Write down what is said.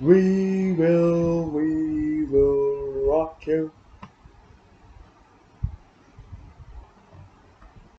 We will, we will rock you.